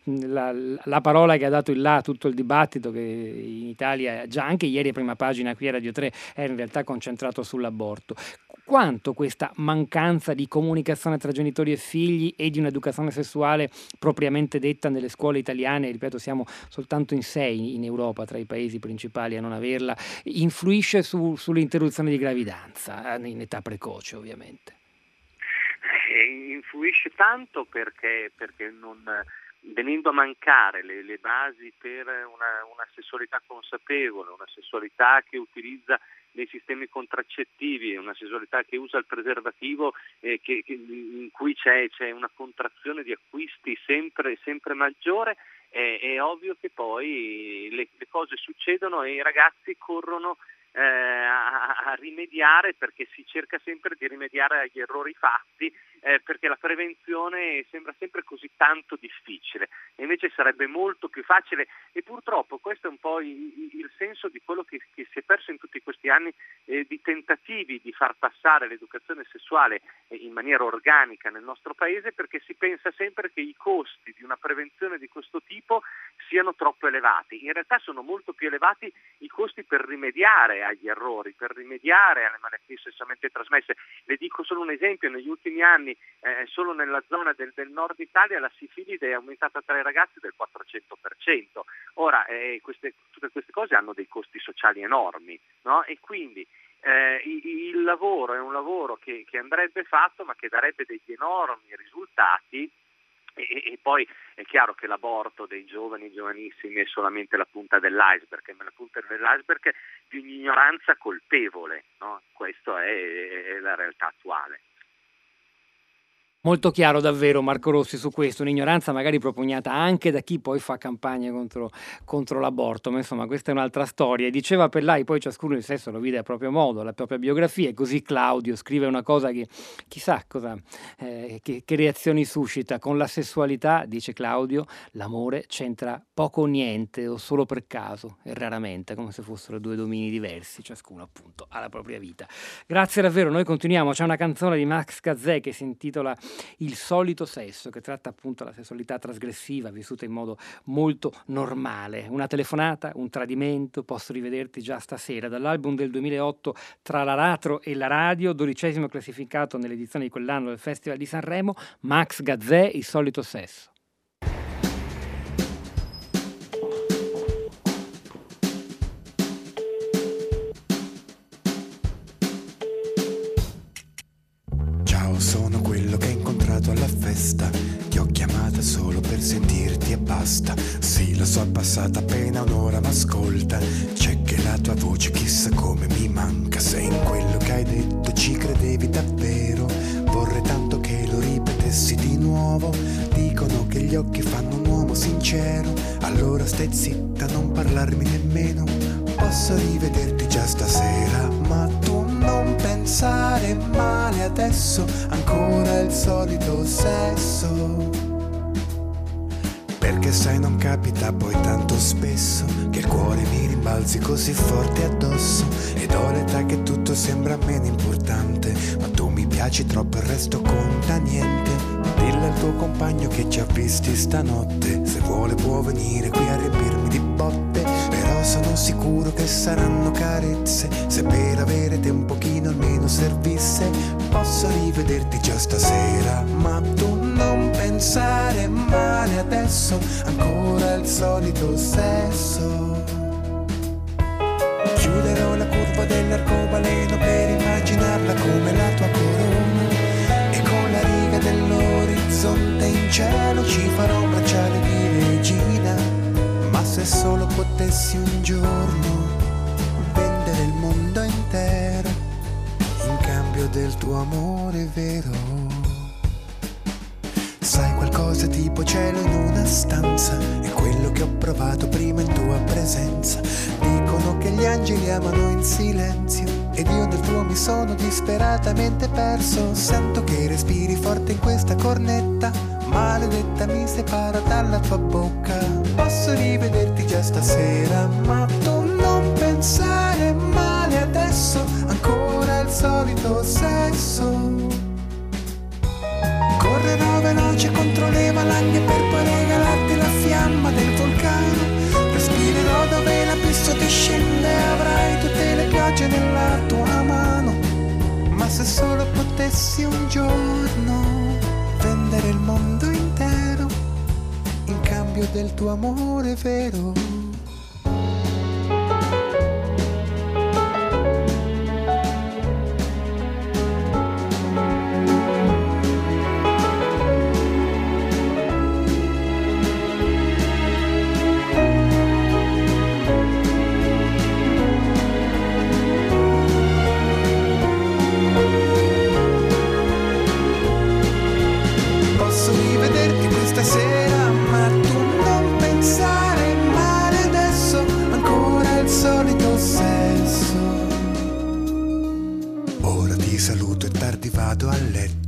S3: la, la parola che ha dato il là tutto il dibattito che in Italia, già anche ieri a prima pagina qui a Radio 3, era in realtà concentrato sull'aborto quanto questa mancanza di comunicazione tra genitori e figli e di un'educazione sessuale propriamente detta nelle scuole italiane, ripeto siamo soltanto in sei in Europa tra i paesi principali a non averla, influisce su, sull'interruzione di gravidanza eh, in età precoce ovviamente.
S1: Eh, influisce tanto perché, perché non venendo a mancare le, le basi per una, una, sessualità consapevole, una sessualità che utilizza dei sistemi contraccettivi, una sessualità che usa il preservativo eh, che, che, in cui c'è, c'è, una contrazione di acquisti sempre, sempre maggiore, è, è, ovvio che poi le, le cose succedono e i ragazzi corrono eh, a, a, rimediare perché si cerca sempre di rimediare agli errori fatti eh, perché la prevenzione sembra sempre così tanto difficile e invece sarebbe molto più facile e purtroppo questo è un po' il, il senso di quello che, che, si è perso in tutti questi anni eh, di tentativi di far passare l'educazione sessuale eh, in maniera organica nel nostro paese perché si pensa sempre che i costi di una prevenzione di questo tipo siano troppo elevati. In realtà sono molto più elevati i costi per rimediare agli errori, per rimediare alle malattie sessualmente trasmesse. Le dico solo un esempio, negli ultimi anni eh, solo nella zona del, del, nord Italia la sifilide è aumentata tra i ragazzi del 400%. Ora, eh, queste, tutte queste cose hanno dei costi sociali enormi no? e quindi eh, il lavoro è un lavoro che, che andrebbe fatto ma che darebbe degli enormi risultati e, e, poi è chiaro che l'aborto dei giovani, giovanissimi è solamente la punta dell'iceberg, è la punta dell'iceberg di un'ignoranza colpevole, no? questa è, è la realtà attuale.
S3: Molto chiaro davvero Marco Rossi su questo, un'ignoranza magari propugnata anche da chi poi fa campagne contro, contro l'aborto, ma insomma questa è un'altra storia. Diceva Pellai, poi ciascuno il sesso lo vede a proprio modo, la propria biografia, e così Claudio scrive una cosa che chissà cosa, eh, che, che reazioni suscita. Con la sessualità, dice Claudio, l'amore c'entra poco o niente o solo per caso e raramente, come se fossero due domini diversi, ciascuno appunto ha la propria vita. Grazie davvero, noi continuiamo, c'è una canzone di Max Gazzè che si intitola il solito sesso, che tratta appunto la sessualità trasgressiva vissuta in modo molto normale. Una telefonata, un tradimento, posso rivederti già stasera. Dall'album del 2008 Tra l'aratro e la radio, dodicesimo classificato nell'edizione di quell'anno del Festival di Sanremo, Max Gazzè, il solito sesso.
S6: Festa Ti ho chiamata solo per sentirti e basta Sì, lo so, è passata appena un'ora, ma ascolta C'è che la tua voce chissà come mi manca. Se in quello che hai detto ci credevi davvero, vorrei tanto che lo ripetessi di nuovo. Dicono che gli occhi fanno un uomo sincero, allora stai zitta, non parlarmi nemmeno. Posso rivederti già stasera, ma tu non pensare male adesso, ancora il solito sesso. Perché sai non capita poi tanto spesso Che il cuore mi rimbalzi così forte addosso. Ed ho l'età che tutto sembra meno importante Ma tu mi piaci troppo il resto conta niente. Dillo al tuo compagno che ci ha visti stanotte Se vuole può venire qui a riempirmi di botte Sono sicuro che saranno carezze. Se per avere te un pochino almeno servisse Posso rivederti già stasera. Ma tu non pensare male adesso Ancora il solito sesso. Chiuderò la curva dell'arcobaleno per immaginarla come la tua corona. E con la riga dell'orizzonte in cielo ci farò un bracciale di regina. Ma se solo potessi un giorno vendere il mondo intero In cambio del tuo amore vero. Sai qualcosa tipo cielo in una stanza? È quello che ho provato prima in tua presenza. Dicono che gli angeli amano in silenzio Ed io nel tuo mi sono disperatamente perso. Sento che respiri forte in questa cornetta Maledetta mi separa dalla tua bocca. Posso rivederti già stasera Ma tu non pensare male adesso Ancora il solito sesso Correrò veloce contro le valanghe per poi regalarti la fiamma del vulcano. Respirerò dove l'abisso ti scende avrai tutte le piogge nella tua mano. Ma se solo potessi un giorno vendere il mondo in cambio del tuo amore vero. Vado a letto,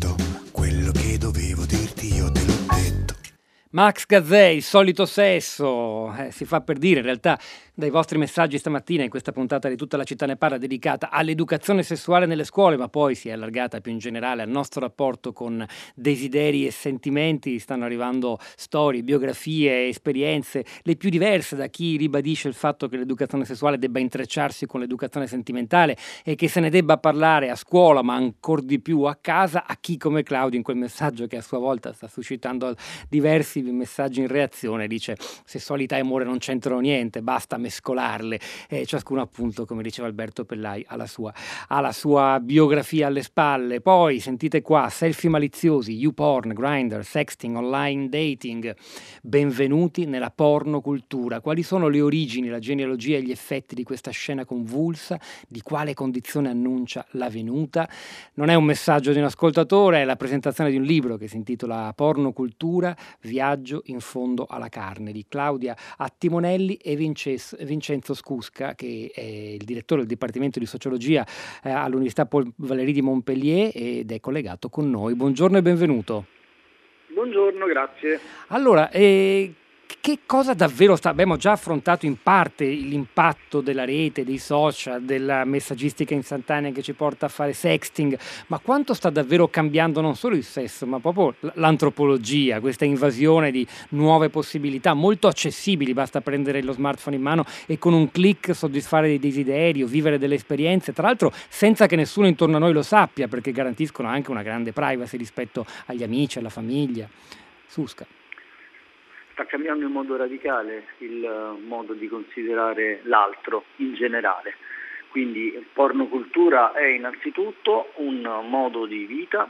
S3: Max Gazzè, il solito sesso, eh, si fa per dire, in realtà dai vostri messaggi stamattina in questa puntata di Tutta la città ne parla dedicata all'educazione sessuale nelle scuole, ma poi si è allargata più in generale al nostro rapporto con desideri e sentimenti, stanno arrivando storie, biografie, esperienze, le più diverse da chi ribadisce il fatto che l'educazione sessuale debba intrecciarsi con l'educazione sentimentale e che se ne debba parlare a scuola, ma ancora di più a casa, a chi come Claudio in quel messaggio che a sua volta sta suscitando diversi messaggi in reazione, dice sessualità e amore non c'entrano niente, basta mescolarle, e ciascuno appunto, come diceva Alberto Pellai, ha la, sua, ha la sua biografia alle spalle. Poi sentite qua, selfie maliziosi, YouPorn, Grindr, sexting, online dating, benvenuti nella pornocultura. Quali sono le origini, la genealogia e gli effetti di questa scena convulsa? Di quale condizione annuncia la venuta? Non è un messaggio di un ascoltatore, è la presentazione di un libro che si intitola Pornocultura, viaggio in fondo alla carne di Claudia Attimonelli e Vinces- Vincenzo Scusca, che è il direttore del Dipartimento di Sociologia eh, all'Università Paul Valéry di Montpellier ed è collegato con noi. Buongiorno e benvenuto.
S7: Buongiorno, grazie.
S3: Allora, eh, che cosa davvero sta? Abbiamo già affrontato in parte l'impatto della rete, dei social, della messaggistica istantanea che ci porta a fare sexting, ma quanto sta davvero cambiando non solo il sesso, ma proprio l'antropologia, questa invasione di nuove possibilità molto accessibili, basta prendere lo smartphone in mano e con un clic soddisfare dei desideri o vivere delle esperienze, tra l'altro senza che nessuno intorno a noi lo sappia, perché garantiscono anche una grande privacy rispetto agli amici, alla famiglia. Susca
S7: sta cambiando in modo radicale il modo di considerare l'altro in generale. Quindi pornocultura è innanzitutto un modo di vita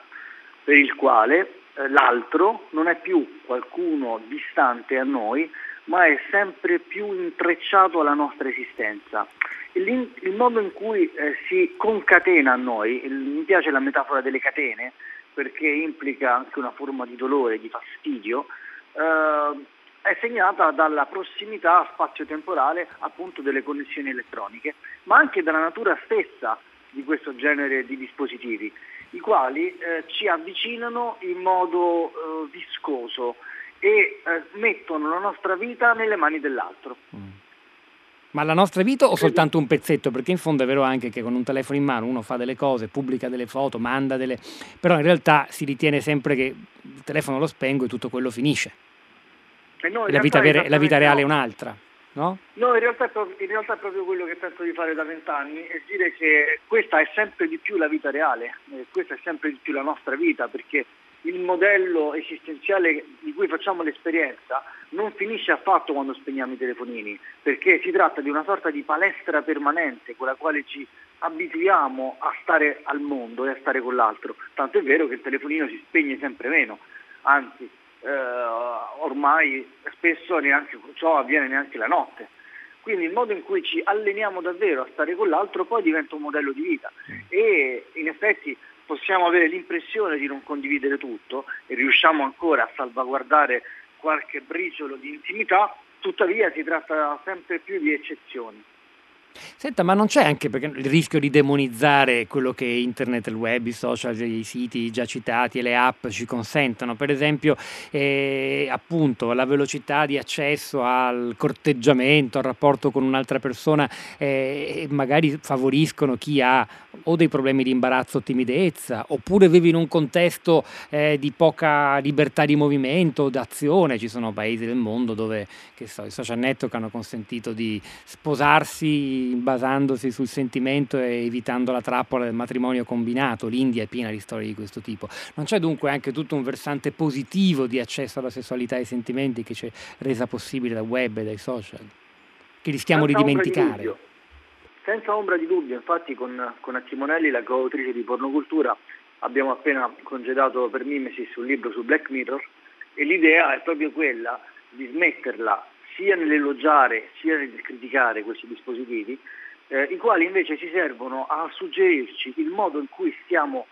S7: per il quale l'altro non è più qualcuno distante a noi, ma è sempre più intrecciato alla nostra esistenza. Il, il modo in cui eh, si concatena a noi, il, mi piace la metafora delle catene, perché implica anche una forma di dolore, di fastidio, eh, è segnata dalla prossimità spazio-temporale appunto delle connessioni elettroniche, ma anche dalla natura stessa di questo genere di dispositivi, i quali eh, ci avvicinano in modo eh, viscoso e eh, mettono la nostra vita nelle mani dell'altro. Mm.
S3: Ma la nostra vita o soltanto un pezzetto? Perché in fondo è vero anche che con un telefono in mano uno fa delle cose, pubblica delle foto, manda delle... però in realtà si ritiene sempre che il telefono lo spengo e tutto quello finisce. La, vita vera, la vita reale no. è un'altra. No?
S7: No, in realtà, in realtà, è proprio quello che penso di fare da vent'anni e dire che questa è sempre di più la vita reale, questa è sempre di più la nostra vita, perché il modello esistenziale di cui facciamo l'esperienza non finisce affatto quando spegniamo i telefonini, perché si tratta di una sorta di palestra permanente con la quale ci abituiamo a stare al mondo e a stare con l'altro. Tanto è vero che il telefonino si spegne sempre meno, anzi eh, ormai spesso neanche, ciò avviene neanche la notte. Quindi il modo in cui ci alleniamo davvero a stare con l'altro poi diventa un modello di vita e in effetti possiamo avere l'impressione di non condividere tutto e riusciamo ancora a salvaguardare qualche briciolo di intimità, tuttavia si tratta sempre più di eccezioni.
S3: Senta, ma non c'è anche il rischio di demonizzare quello che internet, il web, i social, i siti già citati e le app ci consentono? Per esempio, eh, appunto, la velocità di accesso al corteggiamento, al rapporto con un'altra persona, eh, magari favoriscono chi ha o dei problemi di imbarazzo o timidezza, oppure vive in un contesto eh, di poca libertà di movimento o d'azione. Ci sono paesi del mondo dove so, i social network hanno consentito di sposarsi basandosi sul sentimento e evitando la trappola del matrimonio combinato. L'India è piena di storie di questo tipo. Non c'è dunque anche tutto un versante positivo di accesso alla sessualità e ai sentimenti che ci è resa possibile dal web e dai social, che rischiamo Senza di dimenticare. Di
S7: Senza ombra di dubbio, infatti con, con Acchimonelli, la coautrice di Pornocultura, abbiamo appena congedato per Mimesis un libro su Black Mirror e l'idea è proprio quella di smetterla sia nell'elogiare sia nel criticare questi dispositivi, eh, i quali invece ci servono a suggerirci il modo in cui stiamo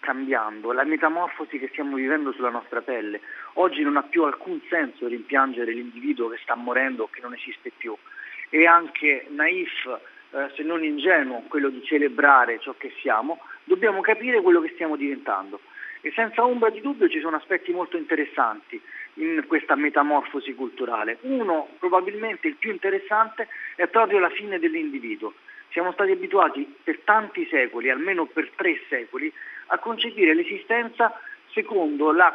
S7: cambiando, la metamorfosi che stiamo vivendo sulla nostra pelle. Oggi non ha più alcun senso rimpiangere l'individuo che sta morendo o che non esiste più. È anche naif, eh, se non ingenuo, quello di celebrare ciò che siamo, dobbiamo capire quello che stiamo diventando. E senza ombra di dubbio ci sono aspetti molto interessanti in questa metamorfosi culturale. Uno, probabilmente il più interessante, è proprio la fine dell'individuo. Siamo stati abituati per tanti secoli, almeno per tre secoli, a concepire l'esistenza secondo la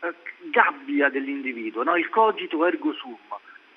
S7: eh, gabbia dell'individuo, no? il cogito ergo sum.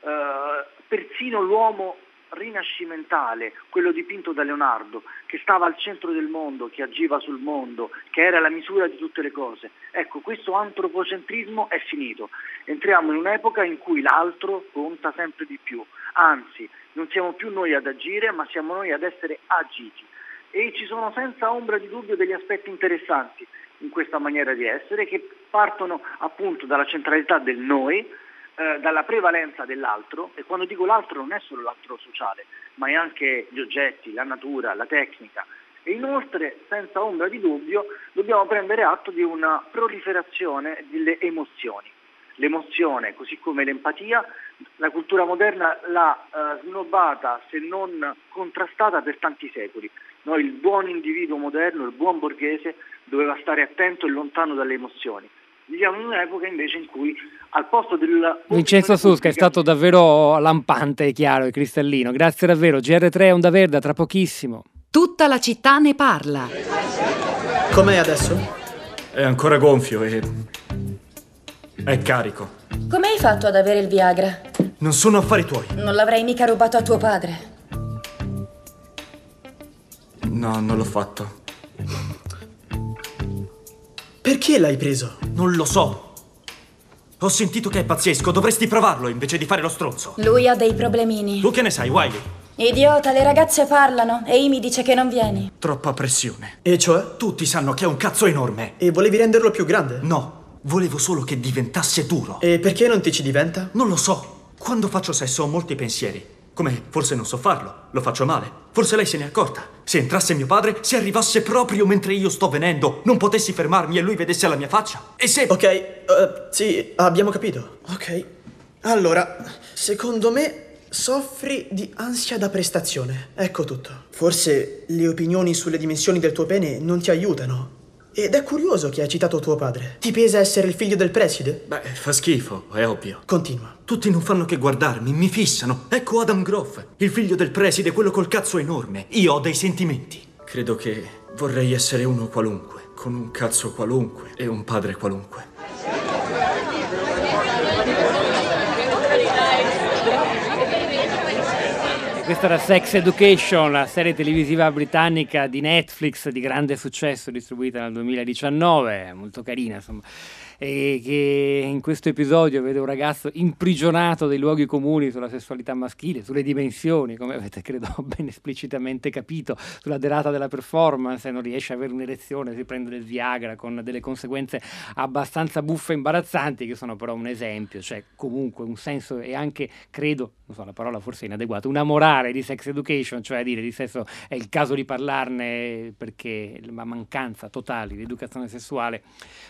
S7: Eh, persino l'uomo rinascimentale, quello dipinto da Leonardo, che stava al centro del mondo, che agiva sul mondo, che era la misura di tutte le cose. Ecco, questo antropocentrismo è finito. Entriamo in un'epoca in cui l'altro conta sempre di più. Anzi, non siamo più noi ad agire, ma siamo noi ad essere agiti. E ci sono senza ombra di dubbio degli aspetti interessanti in questa maniera di essere che partono appunto dalla centralità del noi, eh, dalla prevalenza dell'altro, e quando dico l'altro non è solo l'altro sociale, ma è anche gli oggetti, la natura, la tecnica. E inoltre, senza ombra di dubbio, dobbiamo prendere atto di una proliferazione delle emozioni. L'emozione, così come l'empatia, la cultura moderna l'ha eh, snobbata, se non contrastata per tanti secoli. No, il buon individuo moderno, il buon borghese, doveva stare attento e lontano dalle emozioni viviamo in un'epoca invece in cui al posto del...
S3: Vincenzo Susca è stato davvero lampante, chiaro e cristallino. Grazie davvero. GR3 Onda Verde, tra pochissimo.
S8: Tutta la città ne parla.
S9: Com'è adesso?
S10: È ancora gonfio e... è carico.
S11: Come hai fatto ad avere il Viagra?
S10: Non sono affari tuoi.
S11: Non l'avrei mica rubato a tuo padre.
S10: No, non l'ho fatto.
S9: Perché l'hai preso?
S10: Non lo so. Ho sentito che è pazzesco, dovresti provarlo invece di fare lo stronzo.
S11: Lui ha dei problemini.
S10: Tu che ne sai, Wiley?
S11: Idiota, le ragazze parlano e Amy dice che non vieni.
S10: Troppa pressione.
S9: E cioè?
S10: Tutti sanno che è un cazzo enorme.
S9: E volevi renderlo più grande?
S10: No, volevo solo che diventasse duro.
S9: E perché non ti ci diventa?
S10: Non lo so. Quando faccio sesso ho molti pensieri. Come forse non so farlo, lo faccio male. Forse lei se n'è accorta. Se entrasse mio padre, se arrivasse proprio mentre io sto venendo, non potessi fermarmi e lui vedesse la mia faccia. E se...
S9: Ok, uh, sì, abbiamo capito. Ok. Allora, secondo me soffri di ansia da prestazione. Ecco tutto. Forse le opinioni sulle dimensioni del tuo pene non ti aiutano. Ed è curioso che hai citato tuo padre. Ti pesa essere il figlio del preside?
S10: Beh, fa schifo, è ovvio.
S9: Continua.
S10: Tutti non fanno che guardarmi, mi fissano. Ecco Adam Groff, il figlio del preside, quello col cazzo enorme. Io ho dei sentimenti. Credo che vorrei essere uno qualunque, con un cazzo qualunque e un padre qualunque.
S3: Questa era Sex Education, la serie televisiva britannica di Netflix di grande successo distribuita nel 2019, molto carina insomma e che in questo episodio vede un ragazzo imprigionato dai luoghi comuni sulla sessualità maschile, sulle dimensioni, come avete credo ben esplicitamente capito, sulla derata della performance, non riesce ad avere un'erezione, si prende del Viagra con delle conseguenze abbastanza buffe e imbarazzanti che sono però un esempio, cioè comunque un senso e anche credo, non so la parola forse è inadeguata, una morale di sex education, cioè dire di sesso è il caso di parlarne perché la mancanza totale di educazione sessuale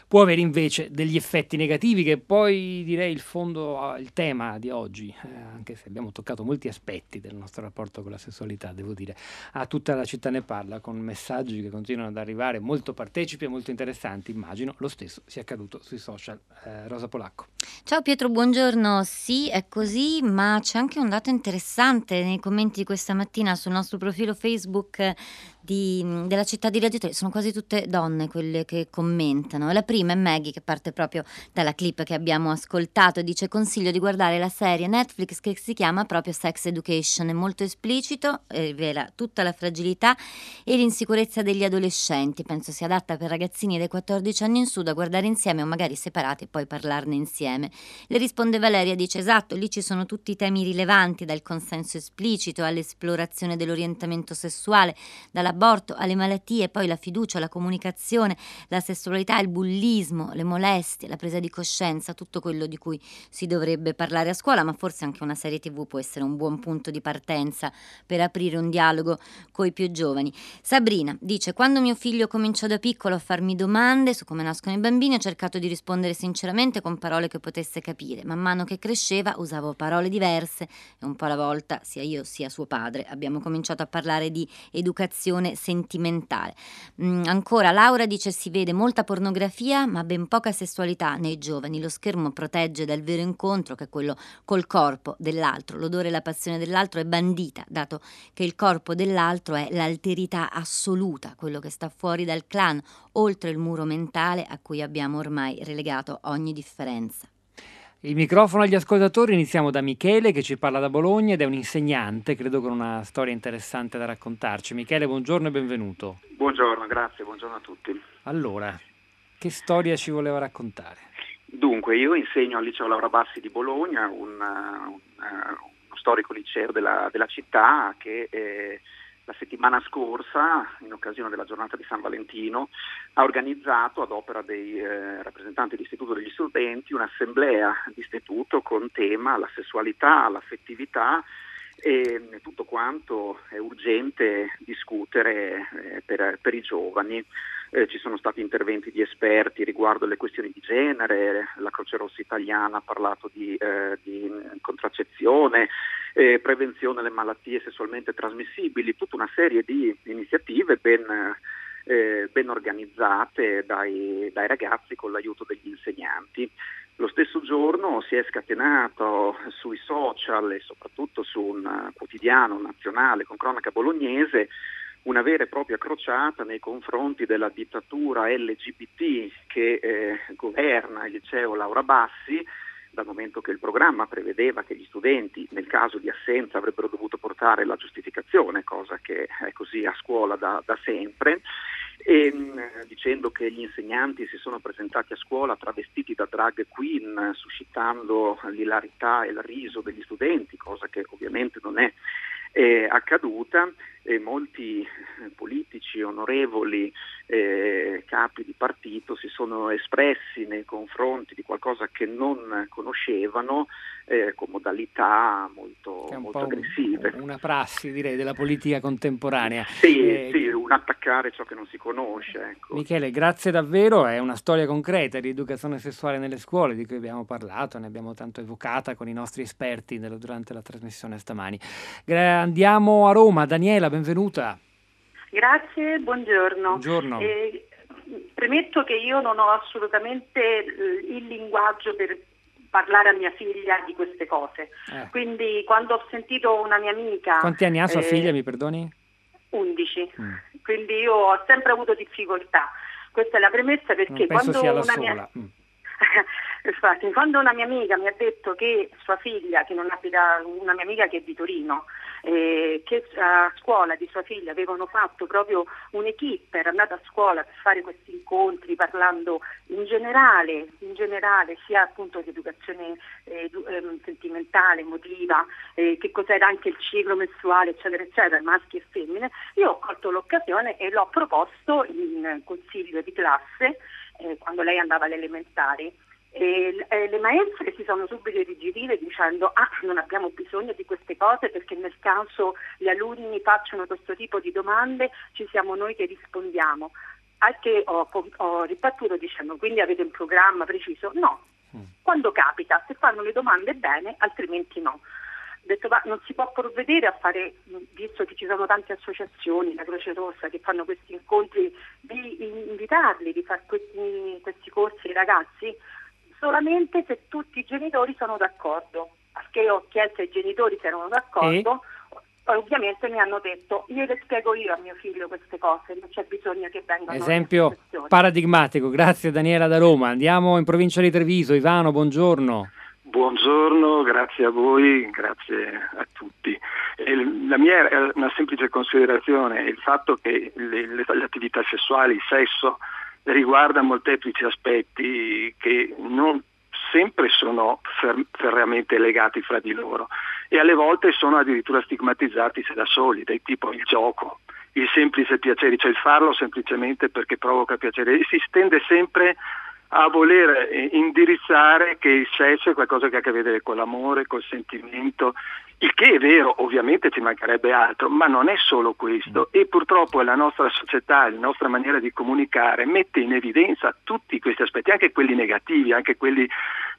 S3: può avere invece dei degli effetti negativi che poi direi il fondo, il tema di oggi, eh, anche se abbiamo toccato molti aspetti del nostro rapporto con la sessualità, devo dire, a tutta la città ne parla con messaggi che continuano ad arrivare molto partecipi e molto interessanti, immagino lo stesso sia accaduto sui social. Eh, Rosa Polacco.
S12: Ciao Pietro, buongiorno. Sì, è così, ma c'è anche un dato interessante nei commenti di questa mattina sul nostro profilo Facebook di, della città di Reggio Sono quasi tutte donne quelle che commentano. La prima è Maggie che parte proprio dalla clip che abbiamo ascoltato e dice consiglio di guardare la serie Netflix che si chiama proprio Sex Education. È molto esplicito, rivela tutta la fragilità e l'insicurezza degli adolescenti. Penso sia adatta per ragazzini dai 14 anni in su da guardare insieme o magari separati e poi parlarne insieme. Le risponde Valeria, dice esatto, lì ci sono tutti i temi rilevanti dal consenso esplicito all'esplorazione dell'orientamento sessuale, dalla dall'aborto alle malattie, poi la fiducia, la comunicazione, la sessualità, il bullismo, le molestie, la presa di coscienza, tutto quello di cui si dovrebbe parlare a scuola, ma forse anche una serie tv può essere un buon punto di partenza per aprire un dialogo con i più giovani. Sabrina dice, quando mio figlio cominciò da piccolo a farmi domande su come nascono i bambini, ho cercato di rispondere sinceramente con parole che potesse capire. Man mano che cresceva usavo parole diverse e un po' alla volta, sia io sia suo padre, abbiamo cominciato a parlare di educazione relazione sentimentale. Mm, ancora Laura dice si vede molta pornografia ma ben poca sessualità nei giovani, lo schermo protegge dal vero incontro che è quello col corpo dell'altro, l'odore e la passione dell'altro è bandita, dato che il corpo dell'altro è l'alterità assoluta, quello che sta fuori dal clan, oltre il muro mentale a cui abbiamo ormai relegato ogni differenza.
S3: Il microfono agli ascoltatori, iniziamo da Michele che ci parla da Bologna ed è un insegnante, credo con una storia interessante da raccontarci. Michele, buongiorno e benvenuto.
S13: Buongiorno, grazie, buonno a tutti.
S3: Allora, che storia ci voleva raccontare?
S13: Dunque, io insegno al liceo Laura Bassi di Bologna, un, un, uno storico liceo della, della città che... Eh, la settimana scorsa, in occasione della giornata di San Valentino, ha organizzato ad opera dei eh, rappresentanti dell'Istituto degli Studenti un'assemblea di istituto con tema la sessualità, l'affettività e tutto quanto è urgente discutere eh, per, per, i giovani. Eh, ci sono stati interventi di esperti riguardo le questioni di genere, la Croce Rossa italiana ha parlato di, eh, di contraccezione, eh, prevenzione delle malattie sessualmente trasmissibili, tutta una serie di iniziative ben, eh, ben organizzate dai, dai ragazzi con l'aiuto degli insegnanti. Lo stesso giorno si è scatenato sui social e soprattutto su un quotidiano nazionale con cronaca bolognese una vera e propria crociata nei confronti della dittatura LGBT che eh, governa il liceo Laura Bassi, dal momento che il programma prevedeva che gli studenti nel caso di assenza avrebbero dovuto portare la giustificazione, cosa che è così a scuola da, da sempre, e, mm, dicendo che gli insegnanti si sono presentati a scuola travestiti da drag queen, suscitando l'ilarità e il riso degli studenti, cosa che ovviamente non è è accaduta e molti politici, onorevoli, eh, capi di partito si sono espressi nei confronti di qualcosa che non conoscevano eh, con modalità molto, molto aggressive.
S3: Un, una prassi direi della politica contemporanea.
S13: Sì, eh, sì, un attaccare ciò che non si conosce. Ecco.
S3: Michele, grazie davvero, è una storia concreta di educazione sessuale nelle scuole di cui abbiamo parlato, ne abbiamo tanto evocata con i nostri esperti durante la trasmissione stamani. Andiamo a Roma, Daniela, benvenuta.
S14: Grazie, buongiorno.
S3: Buongiorno.
S14: Eh, premetto che io non ho assolutamente il linguaggio per parlare a mia figlia di queste cose. Eh. Quindi quando ho sentito una mia amica...
S3: Quanti anni ha sua eh, figlia, mi perdoni?
S14: 11. Mm. Quindi io ho sempre avuto difficoltà. Questa è la premessa perché quando una mia... Mm. Infatti, quando una mia amica mi ha detto che sua figlia, che non abita, una mia amica che è di Torino, eh, che a scuola di sua figlia avevano fatto proprio un'equipe, era andata a scuola per fare questi incontri parlando in generale, in generale sia appunto di educazione eh, ehm, sentimentale, emotiva, eh, che cos'era anche il ciclo mestruale, eccetera, eccetera, maschi e femmine, io ho colto l'occasione e l'ho proposto in consiglio di classe eh, quando lei andava alle elementari e, e le maestre si sono subito irrigidite dicendo ah non abbiamo bisogno di queste cose perché nel caso gli alunni facciano questo tipo di domande ci siamo noi che rispondiamo. Anche ho, ho ribattuto dicendo quindi avete un programma preciso? No, mm. quando capita, se fanno le domande bene, altrimenti no. Ho detto ma non si può provvedere a fare, visto che ci sono tante associazioni, la Croce Rossa, che fanno questi incontri, di invitarli, di fare questi, questi corsi ai ragazzi? solamente se tutti i genitori sono d'accordo. Perché ho chiesto ai genitori se erano d'accordo, poi ovviamente mi hanno detto io le spiego io a mio figlio queste cose, non c'è bisogno che vengano
S3: Esempio paradigmatico, grazie Daniela da Roma. Andiamo in provincia di Treviso, Ivano, buongiorno.
S15: Buongiorno, grazie a voi, grazie a tutti. La mia è una semplice considerazione, il fatto che le, le, le attività sessuali, il sesso, riguarda molteplici aspetti che non sempre sono fer- ferreamente legati fra di loro e alle volte sono addirittura stigmatizzati se da soli, del tipo il gioco, il semplice piacere, cioè il farlo semplicemente perché provoca piacere e si stende sempre a voler eh, indirizzare che il sesso è qualcosa che ha a che vedere con l'amore, col sentimento, il che è vero, ovviamente ci mancherebbe altro, ma non è solo questo. E purtroppo la nostra società, la nostra maniera di comunicare mette in evidenza tutti questi aspetti, anche quelli negativi, anche quelli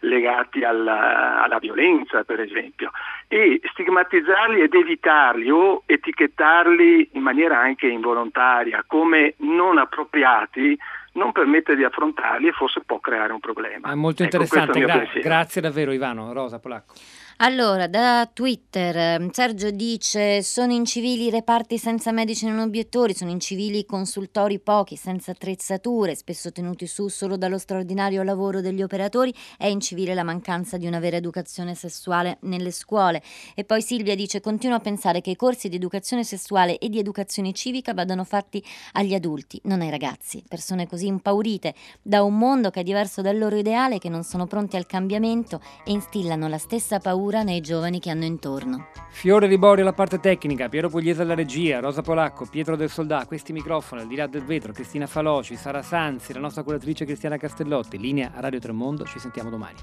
S15: legati alla, alla violenza per esempio, e stigmatizzarli ed evitarli o etichettarli in maniera anche involontaria come non appropriati non permette di affrontarli e forse può creare un problema.
S3: È molto ecco, interessante, Gra- grazie davvero Ivano. Rosa Polacco.
S12: Allora, da Twitter ehm, Sergio dice: Sono incivili reparti senza medici non obiettori, sono incivili consultori pochi, senza attrezzature, spesso tenuti su solo dallo straordinario lavoro degli operatori. È incivile la mancanza di una vera educazione sessuale nelle scuole. E poi Silvia dice: Continuo a pensare che i corsi di educazione sessuale e di educazione civica vadano fatti agli adulti, non ai ragazzi. Persone così impaurite da un mondo che è diverso dal loro ideale, che non sono pronti al cambiamento e instillano la stessa paura paura nei giovani che hanno intorno.
S3: Fiore Libori alla parte tecnica, Piero Pugliese alla regia, Rosa Polacco, Pietro del Soldà, questi microfoni, al di là del vetro, Cristina Faloci, Sara Sanzi, la nostra curatrice Cristiana Castellotti, linea Radio Tremondo, ci sentiamo domani.